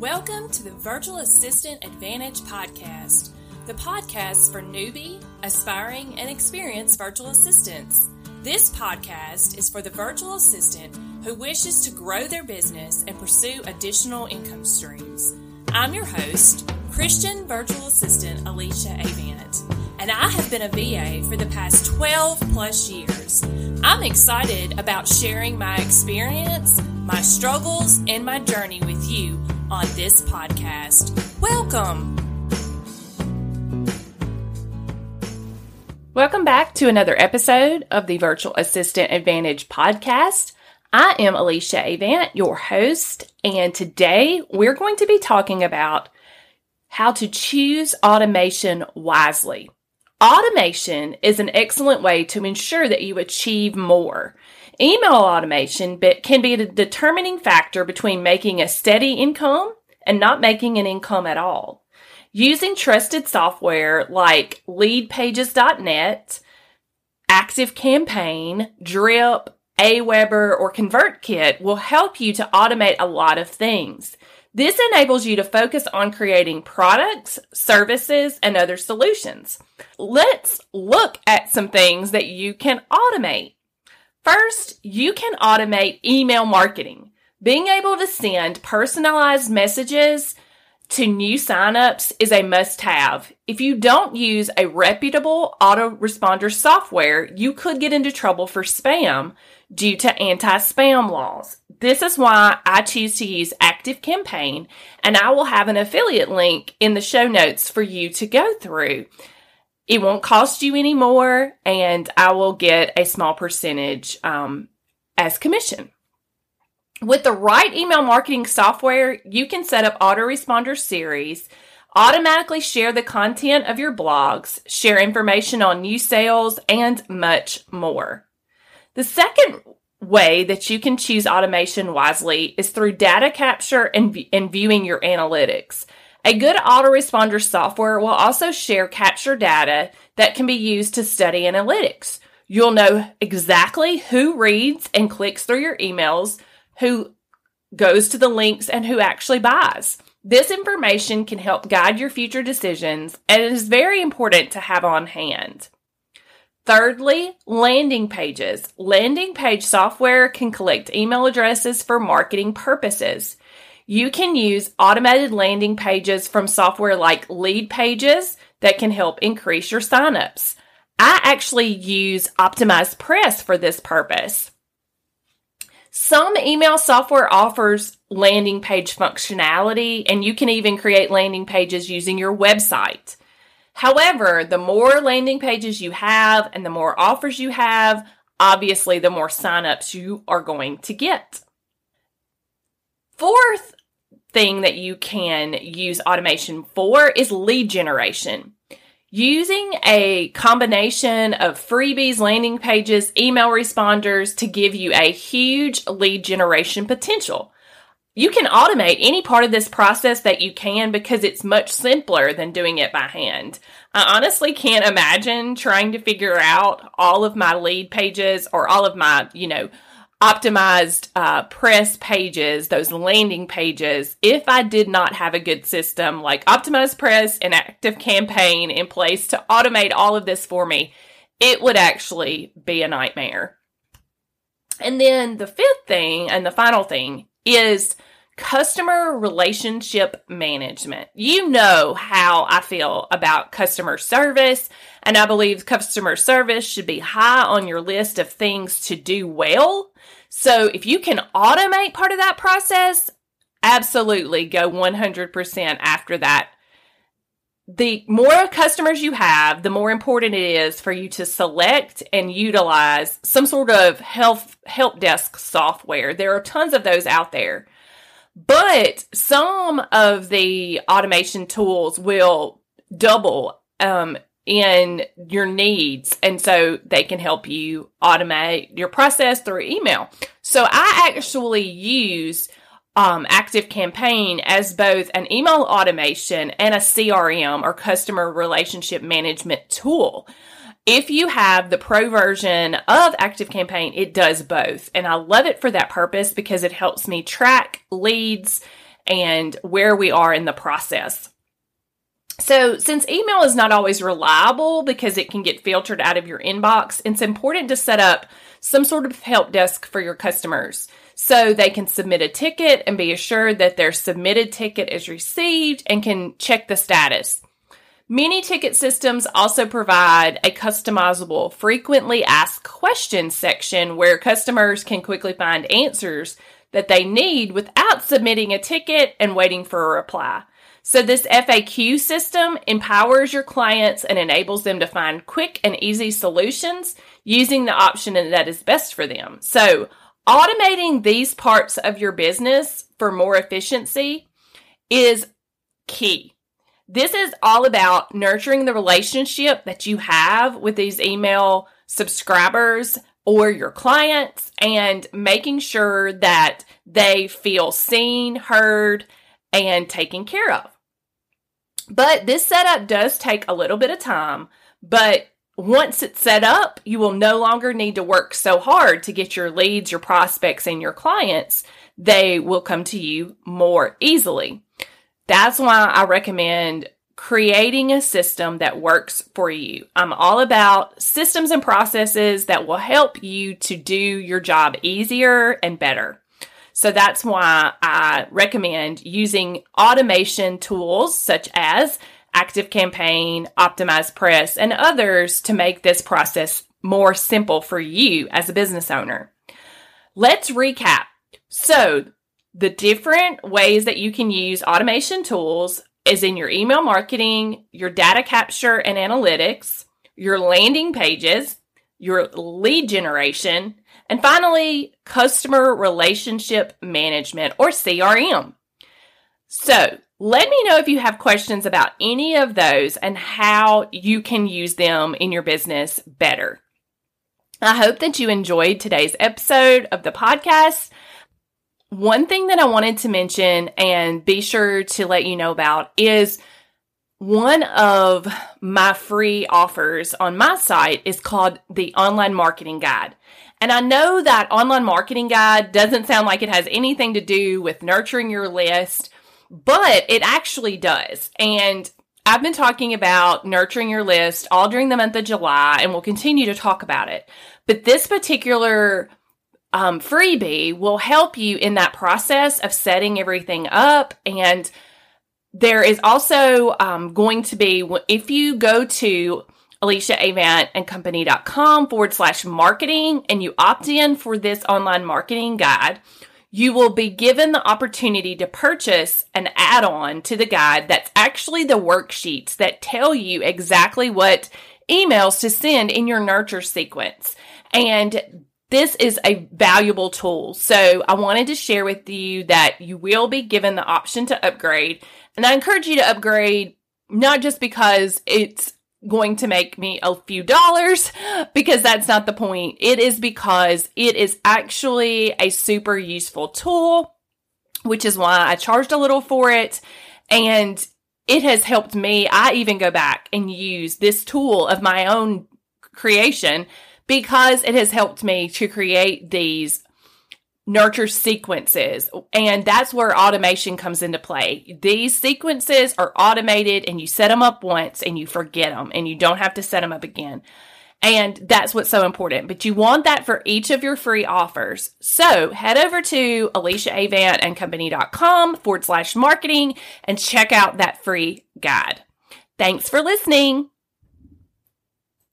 Welcome to the Virtual Assistant Advantage podcast, the podcast for newbie, aspiring, and experienced virtual assistants. This podcast is for the virtual assistant who wishes to grow their business and pursue additional income streams. I'm your host, Christian virtual assistant Alyssa Avant, and I have been a VA for the past 12 plus years. I'm excited about sharing my experience, my struggles, and my journey with you on this podcast. Welcome. Welcome back to another episode of the Virtual Assistant Advantage podcast. I am Alyssa Avant, your host, and today we're going to be talking about how to choose automation wisely. Automation is an excellent way to ensure that you achieve more. Email automation can be the determining factor between making a steady income and not making an income at all. Using trusted software like leadpages.net, ActiveCampaign, Drip, Aweber, or ConvertKit will help you to automate a lot of things. This enables you to focus on creating products, services, and other solutions. Let's look at some things that you can automate. First, you can automate email marketing. Being able to send personalized messages to new signups is a must have. If you don't use a reputable autoresponder software, you could get into trouble for spam due to anti spam laws. This is why I choose to use ActiveCampaign, and I will have an affiliate link in the show notes for you to go through. It won't cost you any more, and I will get a small percentage um, as commission. With the right email marketing software, you can set up autoresponder series, automatically share the content of your blogs, share information on new sales, and much more. The second way that you can choose automation wisely is through data capture and, and viewing your analytics. A good autoresponder software will also share capture data that can be used to study analytics. You'll know exactly who reads and clicks through your emails, who goes to the links, and who actually buys. This information can help guide your future decisions and it is very important to have on hand. Thirdly, landing pages. Landing page software can collect email addresses for marketing purposes. You can use automated landing pages from software like Leadpages that can help increase your signups. I actually use OptimizePress for this purpose. Some email software offers landing page functionality, and you can even create landing pages using your website. However, the more landing pages you have and the more offers you have, obviously, the more signups you are going to get. Fourth thing that you can use automation for is lead generation. Using a combination of freebies, landing pages, email responders to give you a huge lead generation potential. You can automate any part of this process that you can because it's much simpler than doing it by hand. I honestly can't imagine trying to figure out all of my lead pages or all of my, you know, optimized uh, press pages, those landing pages, if I did not have a good system like OptimizePress and active campaign in place to automate all of this for me, it would actually be a nightmare. And then the fifth thing and the final thing is customer relationship management. You know how I feel about customer service, and I believe customer service should be high on your list of things to do well so if you can automate part of that process, absolutely go 100% after that. The more customers you have, the more important it is for you to select and utilize some sort of health help desk software. There are tons of those out there. But some of the automation tools will double um, in your needs. And so they can help you automate your process through email. So I actually use um, Active Campaign as both an email automation and a CRM or customer relationship management tool. If you have the pro version of Active Campaign, it does both. And I love it for that purpose because it helps me track leads and where we are in the process. So, since email is not always reliable because it can get filtered out of your inbox, it's important to set up some sort of help desk for your customers so they can submit a ticket and be assured that their submitted ticket is received and can check the status. Many ticket systems also provide a customizable frequently asked questions section where customers can quickly find answers that they need without submitting a ticket and waiting for a reply. So, this FAQ system empowers your clients and enables them to find quick and easy solutions using the option that is best for them. So, automating these parts of your business for more efficiency is key. This is all about nurturing the relationship that you have with these email subscribers or your clients and making sure that they feel seen, heard, and taken care of. But this setup does take a little bit of time, but once it's set up, you will no longer need to work so hard to get your leads, your prospects, and your clients. They will come to you more easily. That's why I recommend creating a system that works for you. I'm all about systems and processes that will help you to do your job easier and better. So that's why I recommend using automation tools such as ActiveCampaign, OptimizePress, and others to make this process more simple for you as a business owner. Let's recap. So, the different ways that you can use automation tools is in your email marketing, your data capture and analytics, your landing pages, your lead generation, and finally, customer relationship management or CRM. So, let me know if you have questions about any of those and how you can use them in your business better. I hope that you enjoyed today's episode of the podcast. One thing that I wanted to mention and be sure to let you know about is one of my free offers on my site is called the Online Marketing Guide. And I know that Online Marketing Guide doesn't sound like it has anything to do with nurturing your list, but it actually does. And I've been talking about nurturing your list all during the month of July and we'll continue to talk about it. But this particular um, freebie will help you in that process of setting everything up and there is also um, going to be, if you go to Alyssa Avant and forward slash marketing and you opt in for this online marketing guide, you will be given the opportunity to purchase an add on to the guide that's actually the worksheets that tell you exactly what emails to send in your nurture sequence. And this is a valuable tool. So I wanted to share with you that you will be given the option to upgrade and I encourage you to upgrade not just because it's going to make me a few dollars because that's not the point. It is because it is actually a super useful tool, which is why I charged a little for it. And it has helped me. I even go back and use this tool of my own creation because it has helped me to create these nurture sequences. And that's where automation comes into play. These sequences are automated and you set them up once and you forget them and you don't have to set them up again. And that's what's so important. But you want that for each of your free offers. So head over to alyssaavantandcompany.com forward slash marketing and check out that free guide. Thanks for listening.